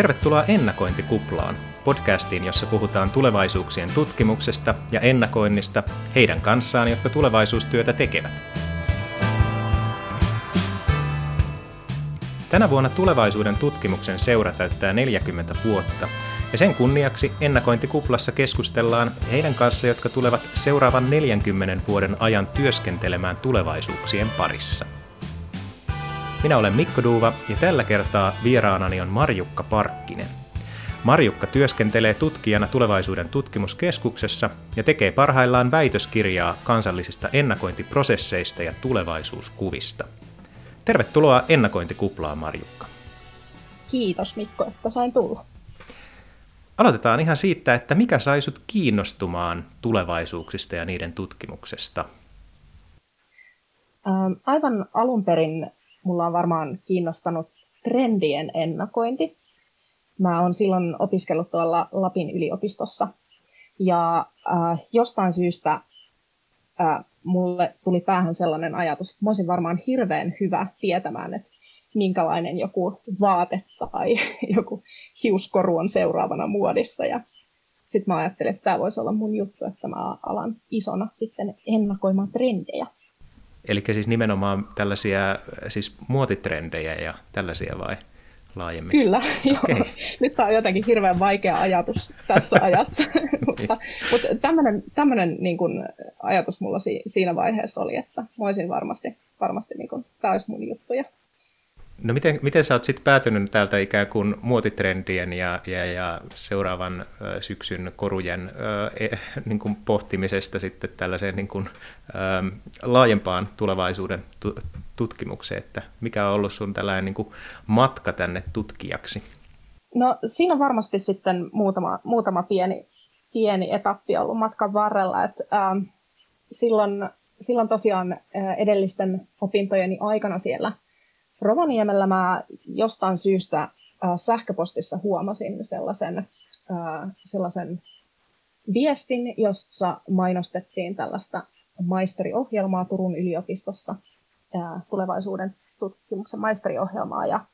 Tervetuloa Ennakointikuplaan, podcastiin, jossa puhutaan tulevaisuuksien tutkimuksesta ja ennakoinnista heidän kanssaan, jotka tulevaisuustyötä tekevät. Tänä vuonna tulevaisuuden tutkimuksen seura täyttää 40 vuotta, ja sen kunniaksi Ennakointikuplassa keskustellaan heidän kanssa, jotka tulevat seuraavan 40 vuoden ajan työskentelemään tulevaisuuksien parissa. Minä olen Mikko Duuva ja tällä kertaa vieraanani on Marjukka Parkkinen. Marjukka työskentelee tutkijana tulevaisuuden tutkimuskeskuksessa ja tekee parhaillaan väitöskirjaa kansallisista ennakointiprosesseista ja tulevaisuuskuvista. Tervetuloa ennakointikuplaan, Marjukka. Kiitos Mikko, että sain tulla. Aloitetaan ihan siitä, että mikä sai sut kiinnostumaan tulevaisuuksista ja niiden tutkimuksesta? Aivan alun perin mulla on varmaan kiinnostanut trendien ennakointi. Mä oon silloin opiskellut tuolla Lapin yliopistossa. Ja äh, jostain syystä äh, mulle tuli päähän sellainen ajatus, että mä olisin varmaan hirveän hyvä tietämään, että minkälainen joku vaate tai joku hiuskoru on seuraavana muodissa. Ja sitten mä ajattelin, että tämä voisi olla mun juttu, että mä alan isona sitten ennakoimaan trendejä. Eli siis nimenomaan tällaisia siis muotitrendejä ja tällaisia vai laajemmin? Kyllä, okay. joo. Nyt tämä on jotenkin hirveän vaikea ajatus tässä ajassa. mutta mutta tämmöinen, tämmöinen niin kuin ajatus mulla si, siinä vaiheessa oli, että mä olisin varmasti, varmasti niin kuin, tämä olisi mun juttuja. No miten, miten sä oot sitten päätynyt täältä ikään kuin muotitrendien ja, ja, ja seuraavan syksyn korujen e, niin kuin pohtimisesta sitten tällaiseen niin kuin, ö, laajempaan tulevaisuuden tu- tutkimukseen, että mikä on ollut sun tällainen niin kuin matka tänne tutkijaksi? No siinä on varmasti sitten muutama, muutama pieni, pieni etappi ollut matkan varrella, että ähm, silloin, silloin tosiaan edellisten opintojeni aikana siellä – Rovaniemellä mä jostain syystä äh, sähköpostissa huomasin sellaisen, sellaisen viestin, jossa mainostettiin tällaista maisteriohjelmaa Turun yliopistossa, tulevaisuuden tutkimuksen maisteriohjelmaa. Ja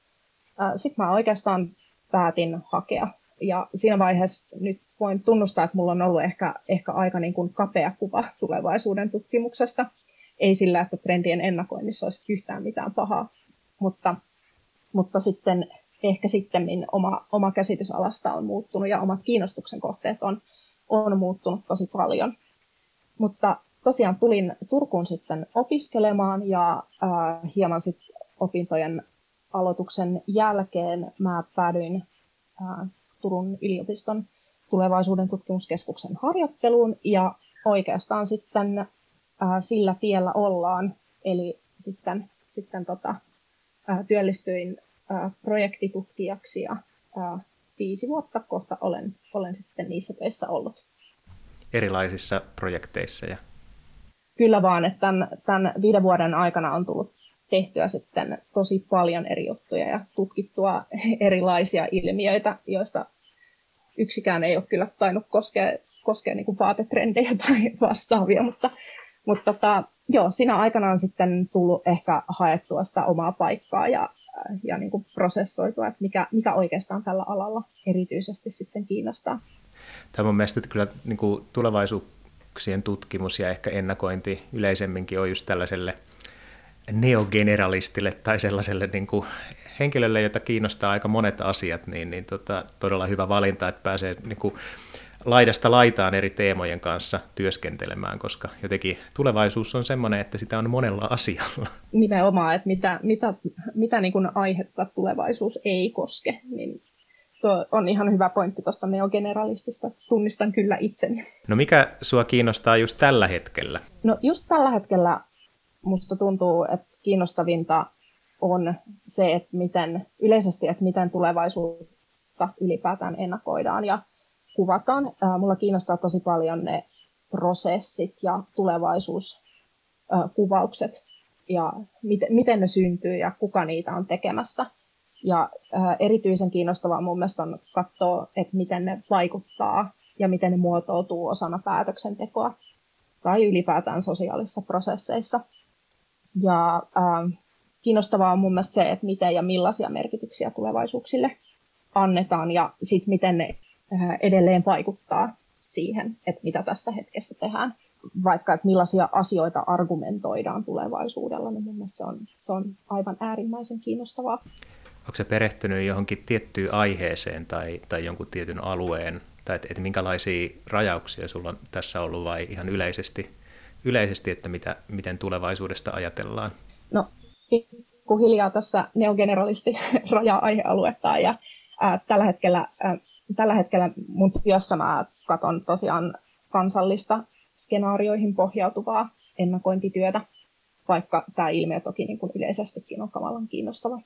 sitten mä oikeastaan päätin hakea. Ja siinä vaiheessa nyt voin tunnustaa, että mulla on ollut ehkä, ehkä aika niin kuin kapea kuva tulevaisuuden tutkimuksesta. Ei sillä, että trendien ennakoinnissa olisi yhtään mitään pahaa, mutta, mutta sitten ehkä sitten oma, oma käsitys alasta on muuttunut ja omat kiinnostuksen kohteet on, on muuttunut tosi paljon. Mutta tosiaan tulin Turkuun sitten opiskelemaan ja äh, hieman sitten opintojen aloituksen jälkeen mä päädyin äh, Turun yliopiston tulevaisuuden tutkimuskeskuksen harjoitteluun ja oikeastaan sitten äh, sillä tiellä ollaan. Eli sitten, sitten tota, työllistyin projektitutkijaksi ja viisi vuotta kohta olen, olen sitten niissä töissä ollut. Erilaisissa projekteissa? Ja... Kyllä vaan, että tämän, tämän viiden vuoden aikana on tullut tehtyä sitten tosi paljon eri juttuja ja tutkittua erilaisia ilmiöitä, joista yksikään ei ole kyllä tainnut koskea, koskea niin kuin vaatetrendejä tai vastaavia, mutta, mutta tota, joo, siinä aikana on sitten tullut ehkä haettua sitä omaa paikkaa ja, ja niin kuin prosessoitua, että mikä, mikä oikeastaan tällä alalla erityisesti sitten kiinnostaa. Tämä on mielestäni kyllä niin kuin tulevaisuuksien tutkimus ja ehkä ennakointi yleisemminkin on just tällaiselle neogeneralistille tai sellaiselle niin kuin henkilölle, jota kiinnostaa aika monet asiat, niin, niin tota, todella hyvä valinta, että pääsee niin kuin, laidasta laitaan eri teemojen kanssa työskentelemään, koska jotenkin tulevaisuus on semmoinen, että sitä on monella asialla. Nimenomaan, että mitä, mitä, mitä niin kuin aihetta tulevaisuus ei koske, niin tuo on ihan hyvä pointti tuosta neogeneralistista. Tunnistan kyllä itseni. No mikä sua kiinnostaa just tällä hetkellä? No just tällä hetkellä musta tuntuu, että kiinnostavinta on se, että miten yleisesti, että miten tulevaisuutta ylipäätään ennakoidaan ja kuvataan. Mulla kiinnostaa tosi paljon ne prosessit ja tulevaisuuskuvaukset ja miten, miten ne syntyy ja kuka niitä on tekemässä. Ja erityisen kiinnostavaa mun mielestä on katsoa, että miten ne vaikuttaa ja miten ne muotoutuu osana päätöksentekoa tai ylipäätään sosiaalisissa prosesseissa. Ja kiinnostavaa on mun mielestä se, että miten ja millaisia merkityksiä tulevaisuuksille annetaan ja sitten miten ne edelleen vaikuttaa siihen, että mitä tässä hetkessä tehdään. Vaikka, että millaisia asioita argumentoidaan tulevaisuudella, niin mun mielestä se on, se on aivan äärimmäisen kiinnostavaa. Onko se perehtynyt johonkin tiettyyn aiheeseen tai, tai jonkun tietyn alueen, tai että, että minkälaisia rajauksia sulla on tässä ollut vai ihan yleisesti, yleisesti että mitä, miten tulevaisuudesta ajatellaan? No, pikkuhiljaa tässä neogeneralisti rajaa aihealuetta ja ää, tällä hetkellä ää, tällä hetkellä mun työssä mä katson tosiaan kansallista skenaarioihin pohjautuvaa ennakointityötä, vaikka tämä ilmiö toki niin kuin yleisestikin on kamalan kiinnostava.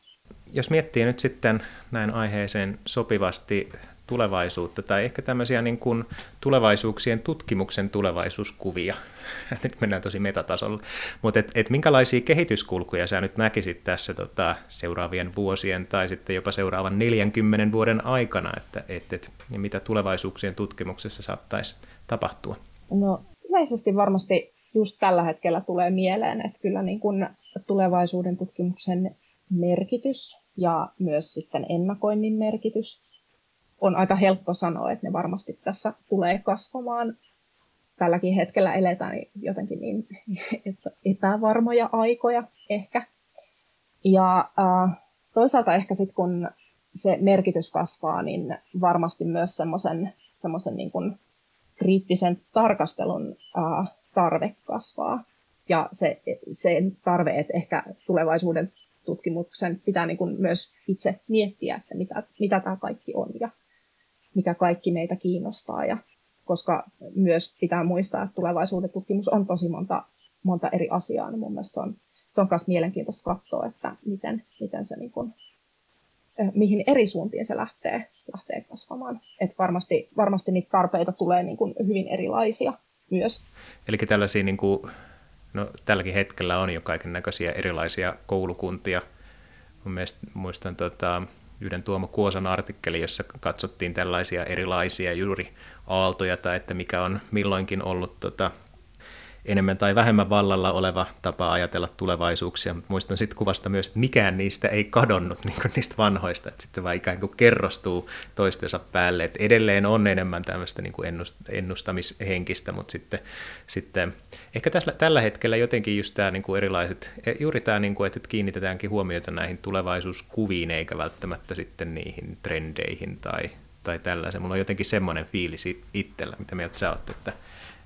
Jos miettii nyt sitten näin aiheeseen sopivasti tulevaisuutta tai ehkä tämmöisiä niin kuin tulevaisuuksien tutkimuksen tulevaisuuskuvia. Nyt mennään tosi metatasolla. Mutta et, et minkälaisia kehityskulkuja sä nyt näkisit tässä tota, seuraavien vuosien tai sitten jopa seuraavan 40 vuoden aikana, että et, et, mitä tulevaisuuksien tutkimuksessa saattaisi tapahtua? No yleisesti varmasti just tällä hetkellä tulee mieleen, että kyllä niin kuin tulevaisuuden tutkimuksen merkitys ja myös sitten ennakoinnin merkitys on aika helppo sanoa, että ne varmasti tässä tulee kasvamaan. Tälläkin hetkellä eletään jotenkin niin epävarmoja aikoja ehkä. Ja toisaalta ehkä sitten kun se merkitys kasvaa, niin varmasti myös semmoisen niin kriittisen tarkastelun tarve kasvaa. Ja se, se tarve, että ehkä tulevaisuuden tutkimuksen pitää niin kuin myös itse miettiä, että mitä, mitä tämä kaikki on ja mikä kaikki meitä kiinnostaa. Ja koska myös pitää muistaa, että tulevaisuuden tutkimus on tosi monta, monta eri asiaa, niin mun mielestä se on, se on myös mielenkiintoista katsoa, että miten, miten se niin kuin, mihin eri suuntiin se lähtee, lähtee kasvamaan. Et varmasti, varmasti niitä tarpeita tulee niin kuin hyvin erilaisia myös. Eli tällaisia, niin kuin, no, tälläkin hetkellä on jo kaiken näköisiä erilaisia koulukuntia. Mun mielestä muistan tota, yhden Tuomo Kuosan artikkeli, jossa katsottiin tällaisia erilaisia juuri aaltoja tai että mikä on milloinkin ollut tota, enemmän tai vähemmän vallalla oleva tapa ajatella tulevaisuuksia, mutta muistan sitten kuvasta myös, että mikään niistä ei kadonnut niin kuin niistä vanhoista, että sitten vaan ikään kuin kerrostuu toistensa päälle, että edelleen on enemmän tämmöistä niin ennustamishenkistä, mutta sitten, sitten ehkä tässä, tällä hetkellä jotenkin just tämä niin kuin erilaiset, e, juuri tämä, niin kuin, että kiinnitetäänkin huomiota näihin tulevaisuuskuviin, eikä välttämättä sitten niihin trendeihin tai, tai tällaisen. Mulla on jotenkin semmoinen fiilis itsellä, mitä mieltä sä oot, että,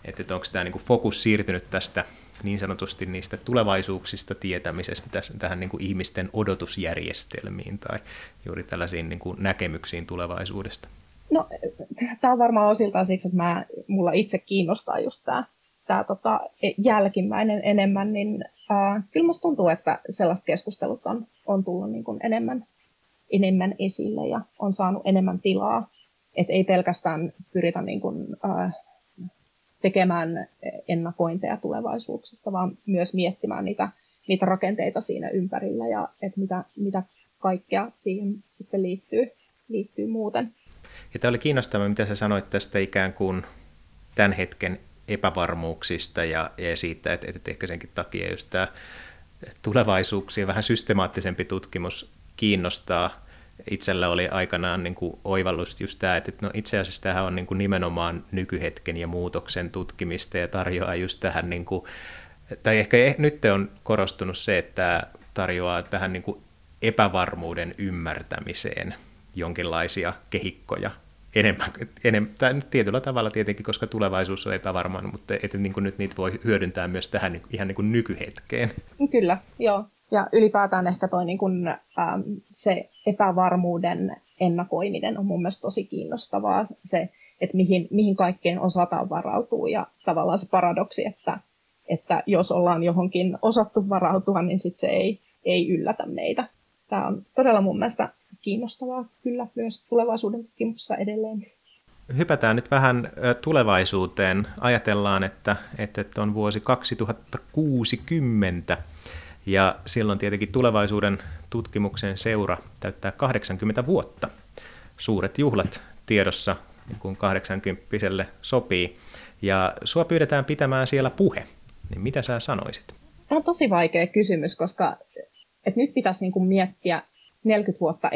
että, että onko tämä niin kuin fokus siirtynyt tästä niin sanotusti niistä tulevaisuuksista tietämisestä tässä, tähän niin kuin ihmisten odotusjärjestelmiin tai juuri tällaisiin niin kuin näkemyksiin tulevaisuudesta? No, tämä on varmaan osiltaan siksi, että mä, mulla itse kiinnostaa just tämä, tämä tota, jälkimmäinen enemmän, niin ää, kyllä musta tuntuu, että sellaiset keskustelut on, on tullut niin kuin enemmän, enemmän esille ja on saanut enemmän tilaa. Että ei pelkästään pyritä niin kuin, ää, tekemään ennakointeja tulevaisuuksista, vaan myös miettimään niitä, niitä rakenteita siinä ympärillä ja että mitä, mitä kaikkea siihen sitten liittyy, liittyy muuten. Ja tämä oli kiinnostavaa, mitä sä sanoit tästä ikään kuin tämän hetken epävarmuuksista ja, ja siitä, että, että ehkä senkin takia just tämä tulevaisuuksien vähän systemaattisempi tutkimus kiinnostaa itsellä oli aikanaan niin kuin oivallus just tämä, että no itse asiassa tämähän on niin kuin nimenomaan nykyhetken ja muutoksen tutkimista ja tarjoaa just tähän, niin kuin, tai ehkä eh, nyt on korostunut se, että tarjoaa tähän niin kuin epävarmuuden ymmärtämiseen jonkinlaisia kehikkoja enemmän, enemmän tai tietyllä tavalla tietenkin, koska tulevaisuus on epävarma, mutta että niin kuin nyt niitä voi hyödyntää myös tähän ihan niin kuin nykyhetkeen. Kyllä, joo. Ja ylipäätään ehkä toi niin kun, ähm, se epävarmuuden ennakoiminen on mun mielestä tosi kiinnostavaa. Se, että mihin, mihin kaikkeen osataan varautua ja tavallaan se paradoksi, että, että jos ollaan johonkin osattu varautua, niin sit se ei, ei yllätä meitä. Tämä on todella mun mielestä kiinnostavaa kyllä myös tulevaisuuden tutkimuksessa edelleen. Hypätään nyt vähän tulevaisuuteen. Ajatellaan, että, että on vuosi 2060 ja silloin tietenkin tulevaisuuden tutkimuksen seura täyttää 80 vuotta. Suuret juhlat tiedossa, niin kuin 80 sopii. Ja sua pyydetään pitämään siellä puhe. Niin mitä sä sanoisit? Tämä on tosi vaikea kysymys, koska että nyt pitäisi niin kuin miettiä 40 vuotta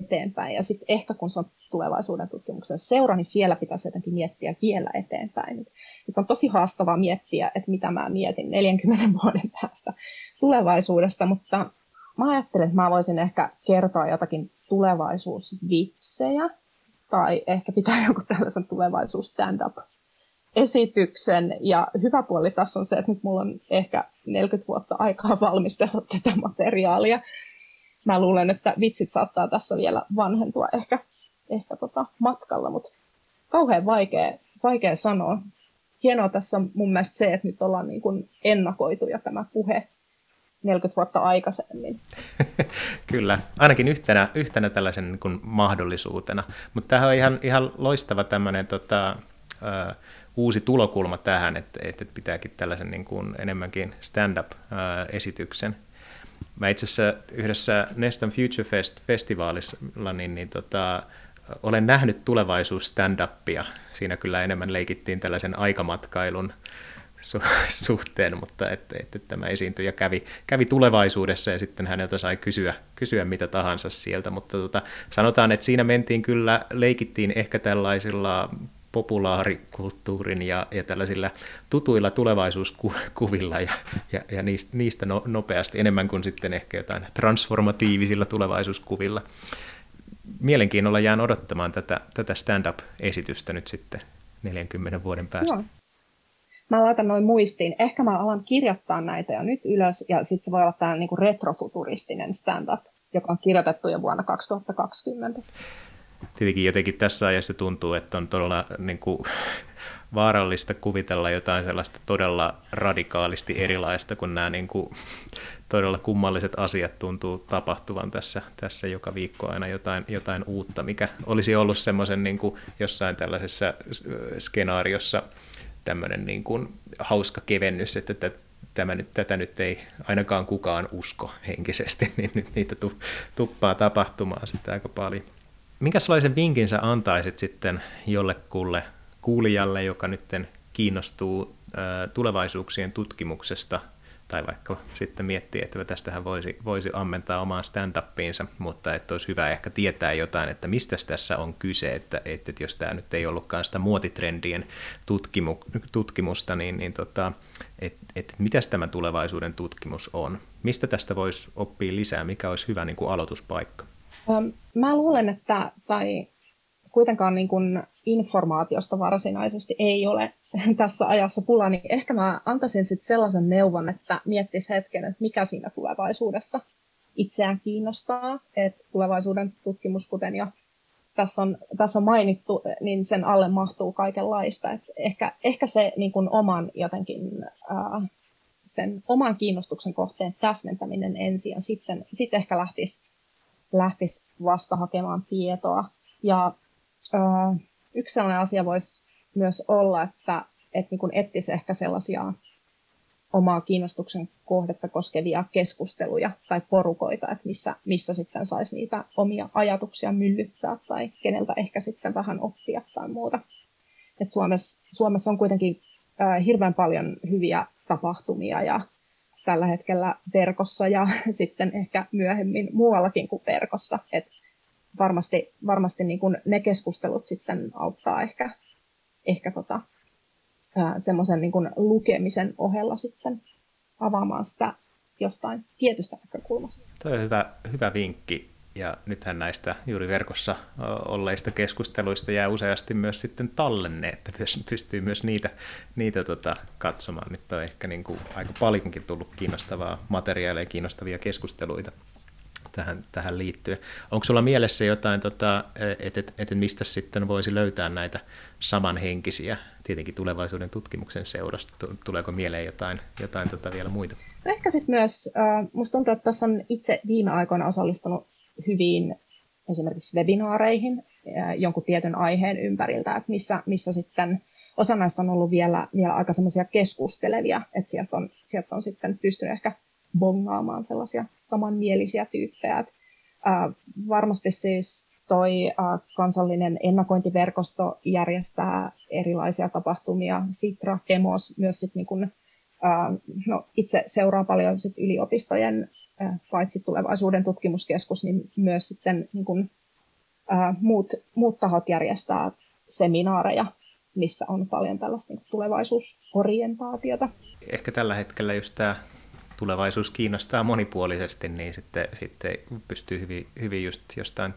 eteenpäin. Ja sitten ehkä kun se on tulevaisuuden tutkimuksen seura, niin siellä pitäisi jotenkin miettiä vielä eteenpäin. Nyt, on tosi haastavaa miettiä, että mitä mä mietin 40 vuoden päästä tulevaisuudesta, mutta mä ajattelin, että mä voisin ehkä kertoa jotakin tulevaisuusvitsejä tai ehkä pitää joku tällaisen tulevaisuus stand-up esityksen. Ja hyvä puoli tässä on se, että nyt mulla on ehkä 40 vuotta aikaa valmistella tätä materiaalia. Mä luulen, että vitsit saattaa tässä vielä vanhentua ehkä, ehkä tota matkalla, mutta kauhean vaikea, vaikea sanoa. Hienoa tässä on mun mielestä se, että nyt ollaan niin kuin ennakoitu ja tämä puhe 40 vuotta aikaisemmin. Kyllä, ainakin yhtenä, yhtenä tällaisen niin kuin mahdollisuutena. Mutta tämähän on ihan, ihan loistava tämmöinen tota, uh, uusi tulokulma tähän, että, että pitääkin tällaisen niin kuin enemmänkin stand-up-esityksen. Mä itse asiassa yhdessä Nestan Future Fest-festivaalissa niin, niin tota, olen nähnyt tulevaisuus stand-upia. Siinä kyllä enemmän leikittiin tällaisen aikamatkailun su- suhteen, mutta että, että tämä esiintyjä kävi, kävi tulevaisuudessa ja sitten häneltä sai kysyä, kysyä mitä tahansa sieltä, mutta tota, sanotaan, että siinä mentiin kyllä, leikittiin ehkä tällaisilla populaarikulttuurin ja, ja tällaisilla tutuilla tulevaisuuskuvilla ja, ja, ja niistä, niistä no, nopeasti enemmän kuin sitten ehkä jotain transformatiivisilla tulevaisuuskuvilla. Mielenkiinnolla jään odottamaan tätä, tätä stand-up-esitystä nyt sitten 40 vuoden päästä. Joo. Mä laitan noin muistiin. Ehkä mä alan kirjoittaa näitä jo nyt ylös, ja sitten se voi olla tämä niinku retrofuturistinen stand-up, joka on kirjoitettu jo vuonna 2020 tietenkin jotenkin tässä ajassa tuntuu, että on todella niin kuin, vaarallista kuvitella jotain sellaista todella radikaalisti erilaista, kun nämä niin kuin, todella kummalliset asiat tuntuu tapahtuvan tässä, tässä joka viikko aina jotain, jotain uutta, mikä olisi ollut semmoisen niin kuin jossain tällaisessa skenaariossa tämmöinen niin kuin hauska kevennys, että tämä nyt, tätä nyt ei ainakaan kukaan usko henkisesti, niin nyt niitä tuppaa tapahtumaan sitä aika paljon. Minkälaisen vinkin sä antaisit sitten jollekulle kuulijalle, joka nyt kiinnostuu tulevaisuuksien tutkimuksesta, tai vaikka sitten miettii, että tästähän voisi, voisi ammentaa omaan stand-upiinsa, mutta että olisi hyvä ehkä tietää jotain, että mistä tässä on kyse, että, että jos tämä nyt ei ollutkaan sitä muotitrendien tutkimu, tutkimusta, niin, niin tota, että et, mitä tämä tulevaisuuden tutkimus on? Mistä tästä voisi oppia lisää? Mikä olisi hyvä niin kuin aloituspaikka? Mä luulen, että tai kuitenkaan niin kuin informaatiosta varsinaisesti ei ole tässä ajassa pula, niin ehkä mä antaisin sitten sellaisen neuvon, että miettisi hetken, että mikä siinä tulevaisuudessa itseään kiinnostaa. Että tulevaisuuden tutkimus, kuten jo tässä on, tässä on mainittu, niin sen alle mahtuu kaikenlaista. Et ehkä, ehkä se niin kuin oman jotenkin, ää, sen oman kiinnostuksen kohteen täsmentäminen ensin ja sitten, sitten ehkä lähtisi lähtisi vasta hakemaan tietoa. Ja ö, yksi sellainen asia voisi myös olla, että et niin etsisi ehkä sellaisia omaa kiinnostuksen kohdetta koskevia keskusteluja tai porukoita, että missä, missä sitten saisi niitä omia ajatuksia myllyttää tai keneltä ehkä sitten vähän oppia tai muuta. Et Suomessa, Suomessa on kuitenkin äh, hirveän paljon hyviä tapahtumia ja tällä hetkellä verkossa ja sitten ehkä myöhemmin muuallakin kuin verkossa. Et varmasti varmasti niin kuin ne keskustelut sitten auttaa ehkä, ehkä tota, semmoisen niin lukemisen ohella sitten avaamaan sitä jostain tietystä näkökulmasta. Tuo on hyvä, hyvä vinkki ja nythän näistä juuri verkossa olleista keskusteluista jää useasti myös sitten tallenne, että pystyy myös niitä, niitä tota, katsomaan. Nyt on ehkä niin kuin aika paljonkin tullut kiinnostavaa materiaalia ja kiinnostavia keskusteluita tähän, tähän liittyen. Onko sulla mielessä jotain, tota, että et, et mistä sitten voisi löytää näitä samanhenkisiä, tietenkin tulevaisuuden tutkimuksen seurasta? Tuleeko mieleen jotain, jotain tota vielä muita? Ehkä sitten myös, äh, musta tuntuu, että tässä on itse viime aikoina osallistunut hyviin esimerkiksi webinaareihin jonkun tietyn aiheen ympäriltä, että missä, missä sitten osa näistä on ollut vielä, vielä aika semmoisia keskustelevia, että sieltä on, sieltä on sitten pystynyt ehkä bongaamaan sellaisia samanmielisiä tyyppejä. Ää, varmasti siis toi ää, kansallinen ennakointiverkosto järjestää erilaisia tapahtumia, Sitra, Kemos, myös sit niin kun, ää, no, itse seuraa paljon sit yliopistojen paitsi tulevaisuuden tutkimuskeskus, niin myös sitten niin kuin, muut, muut tahot järjestää seminaareja, missä on paljon tällaista niin tulevaisuusorientaatiota. Ehkä tällä hetkellä just tämä tulevaisuus kiinnostaa monipuolisesti, niin sitten, sitten pystyy hyvin, hyvin just jostain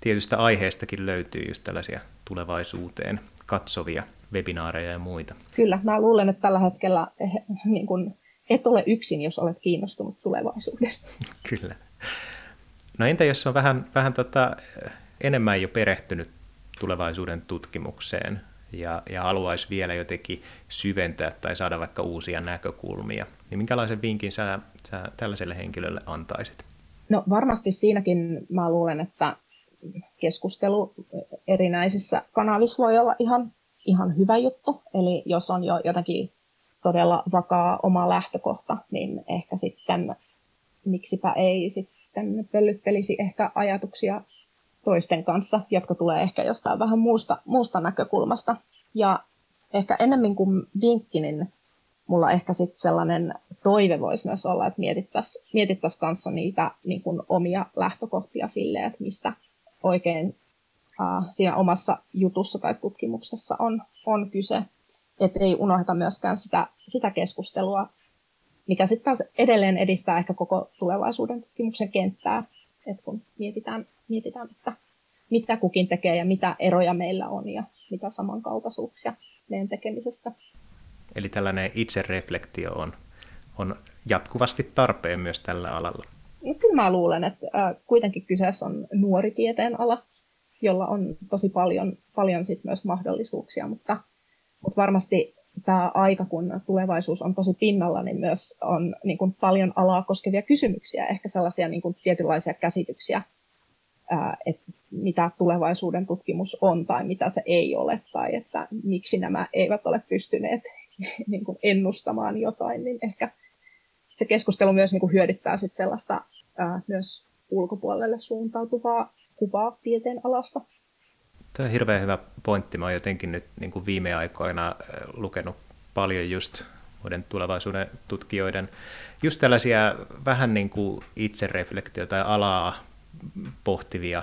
tietystä aiheestakin löytyy just tällaisia tulevaisuuteen katsovia webinaareja ja muita. Kyllä, mä luulen, että tällä hetkellä eh, niin kun, et ole yksin, jos olet kiinnostunut tulevaisuudesta. Kyllä. No entä jos on vähän, vähän tota, enemmän jo perehtynyt tulevaisuuden tutkimukseen ja, ja haluaisi vielä jotenkin syventää tai saada vaikka uusia näkökulmia, niin minkälaisen vinkin sä, sä tällaiselle henkilölle antaisit? No varmasti siinäkin mä luulen, että keskustelu erinäisissä kanavissa voi olla ihan, ihan hyvä juttu. Eli jos on jo jotakin todella vakaa oma lähtökohta, niin ehkä sitten miksipä ei sitten pöllyttelisi ehkä ajatuksia toisten kanssa, jotka tulee ehkä jostain vähän muusta, muusta näkökulmasta. Ja ehkä ennemmin kuin vinkki, niin mulla ehkä sitten sellainen toive voisi myös olla, että mietittäisiin mietittäisi kanssa niitä niin kuin omia lähtökohtia silleen, että mistä oikein uh, siinä omassa jutussa tai tutkimuksessa on, on kyse. Että ei unohda myöskään sitä, sitä keskustelua, mikä sitten taas edelleen edistää ehkä koko tulevaisuuden tutkimuksen kenttää, että kun mietitään, mietitään että mitä kukin tekee ja mitä eroja meillä on ja mitä samankaltaisuuksia meidän tekemisessä. Eli tällainen itsereflektio on, on jatkuvasti tarpeen myös tällä alalla. No, kyllä mä luulen, että äh, kuitenkin kyseessä on nuori tieteen ala, jolla on tosi paljon, paljon sit myös mahdollisuuksia, mutta, mutta varmasti tämä aika, kun tulevaisuus on tosi pinnalla, niin myös on niin kuin paljon alaa koskevia kysymyksiä, ehkä sellaisia niin kuin tietynlaisia käsityksiä, että mitä tulevaisuuden tutkimus on tai mitä se ei ole, tai että miksi nämä eivät ole pystyneet niin kuin ennustamaan jotain, niin ehkä se keskustelu myös niin kuin hyödyttää sit sellaista myös ulkopuolelle suuntautuvaa kuvaa tieteen alasta. Tämä on hirveän hyvä pointti. Mä oon jotenkin nyt niin kuin viime aikoina lukenut paljon just muiden tulevaisuuden tutkijoiden just tällaisia vähän niin kuin itsereflektio tai alaa pohtivia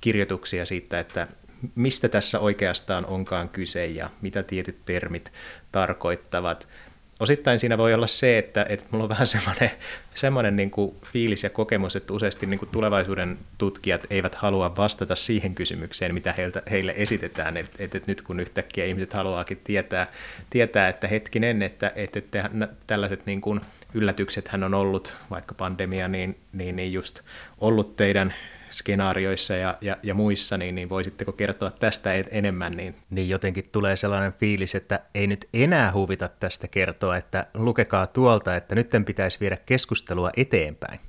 kirjoituksia siitä, että mistä tässä oikeastaan onkaan kyse ja mitä tietyt termit tarkoittavat osittain siinä voi olla se, että, että mulla on vähän semmoinen, semmoinen niin kuin fiilis ja kokemus, että useasti niin kuin tulevaisuuden tutkijat eivät halua vastata siihen kysymykseen, mitä heiltä, heille esitetään. Että, että nyt kun yhtäkkiä ihmiset haluaakin tietää, tietää että hetkinen, että, että, että tällaiset niin kuin yllätyksethän on ollut, vaikka pandemia, niin, niin, niin just ollut teidän skenaarioissa ja, ja, ja muissa, niin, niin voisitteko kertoa tästä enemmän, niin, niin jotenkin tulee sellainen fiilis, että ei nyt enää huvita tästä kertoa, että lukekaa tuolta, että nyt pitäisi viedä keskustelua eteenpäin.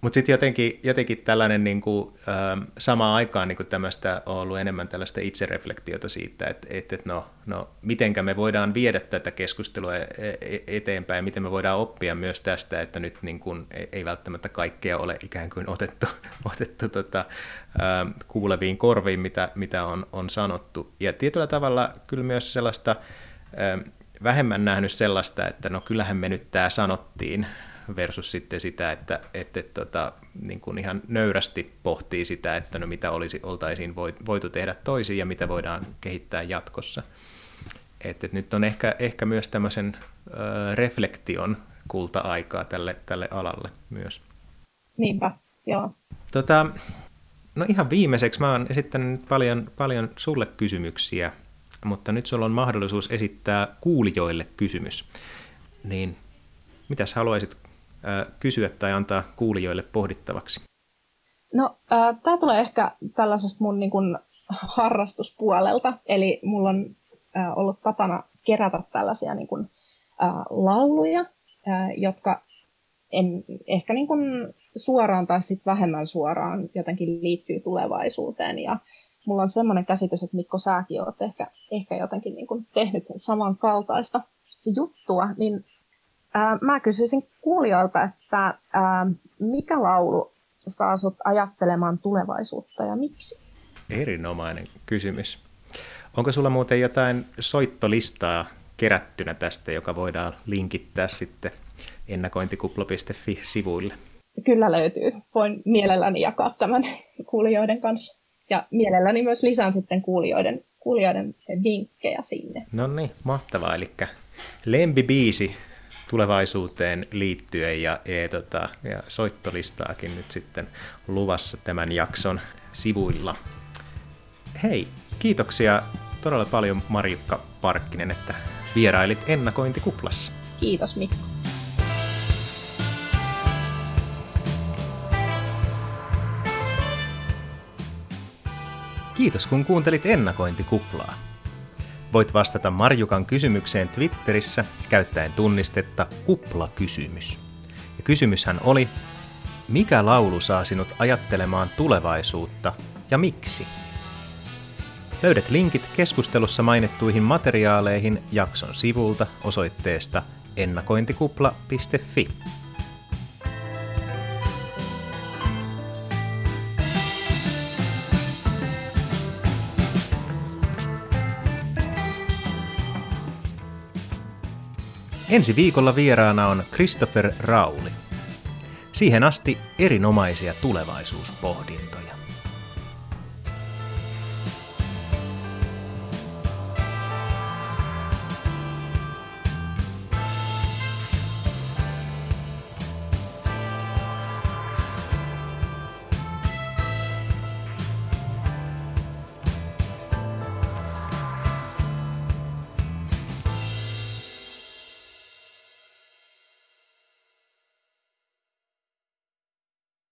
Mutta sitten jotenkin, jotenkin tällainen niin kuin, äh, samaan aikaan niin tämmöistä on ollut enemmän tällaista itsereflektiota siitä, että, että no, no, mitenkä me voidaan viedä tätä keskustelua e, e, eteenpäin, miten me voidaan oppia myös tästä, että nyt niin kuin, ei välttämättä kaikkea ole ikään kuin otettu, otettu tota, äh, kuuleviin korviin, mitä, mitä on, on sanottu. Ja tietyllä tavalla kyllä myös sellaista, äh, vähemmän nähnyt sellaista, että no kyllähän me nyt tämä sanottiin, versus sitten sitä, että, että tota, niin kuin ihan nöyrästi pohtii sitä, että no mitä olisi, oltaisiin voitu tehdä toisin ja mitä voidaan kehittää jatkossa. Että, että nyt on ehkä, ehkä myös tämmöisen ö, reflektion kulta-aikaa tälle, tälle alalle myös. Niinpä, joo. Tota, no ihan viimeiseksi mä oon esittänyt paljon, paljon sulle kysymyksiä, mutta nyt sulla on mahdollisuus esittää kuulijoille kysymys. Niin mitäs haluaisit kysyä tai antaa kuulijoille pohdittavaksi? No, äh, tämä tulee ehkä tällaisesta mun niin kun, harrastuspuolelta. Eli mulla on äh, ollut tapana kerätä tällaisia niin kun, äh, lauluja, äh, jotka en, ehkä niin kun, suoraan tai sit vähemmän suoraan jotenkin liittyy tulevaisuuteen. Ja mulla on semmoinen käsitys, että Mikko säkin olet ehkä, ehkä jotenkin niin kun, tehnyt samankaltaista juttua, niin Ää, mä kysyisin kuulijoilta, että ää, mikä laulu saa sut ajattelemaan tulevaisuutta ja miksi? Erinomainen kysymys. Onko sulla muuten jotain soittolistaa kerättynä tästä, joka voidaan linkittää sitten ennakointikuplo.fi-sivuille? kyllä löytyy. Voin mielelläni jakaa tämän kuulijoiden kanssa. Ja mielelläni myös lisään sitten kuulijoiden, kuulijoiden vinkkejä sinne. No niin, mahtavaa. Eli lempibiisi tulevaisuuteen liittyen ja, ja, tota, ja soittolistaakin nyt sitten luvassa tämän jakson sivuilla. Hei, kiitoksia todella paljon Marjukka Parkkinen, että vierailit ennakointikuplassa. Kiitos Mikko. Kiitos kun kuuntelit ennakointikuplaa. Voit vastata Marjukan kysymykseen Twitterissä käyttäen tunnistetta kuplakysymys. Ja kysymyshän oli, mikä laulu saa sinut ajattelemaan tulevaisuutta ja miksi? Löydät linkit keskustelussa mainittuihin materiaaleihin jakson sivulta osoitteesta ennakointikupla.fi. Ensi viikolla vieraana on Christopher Rauli. Siihen asti erinomaisia tulevaisuuspohdintoja.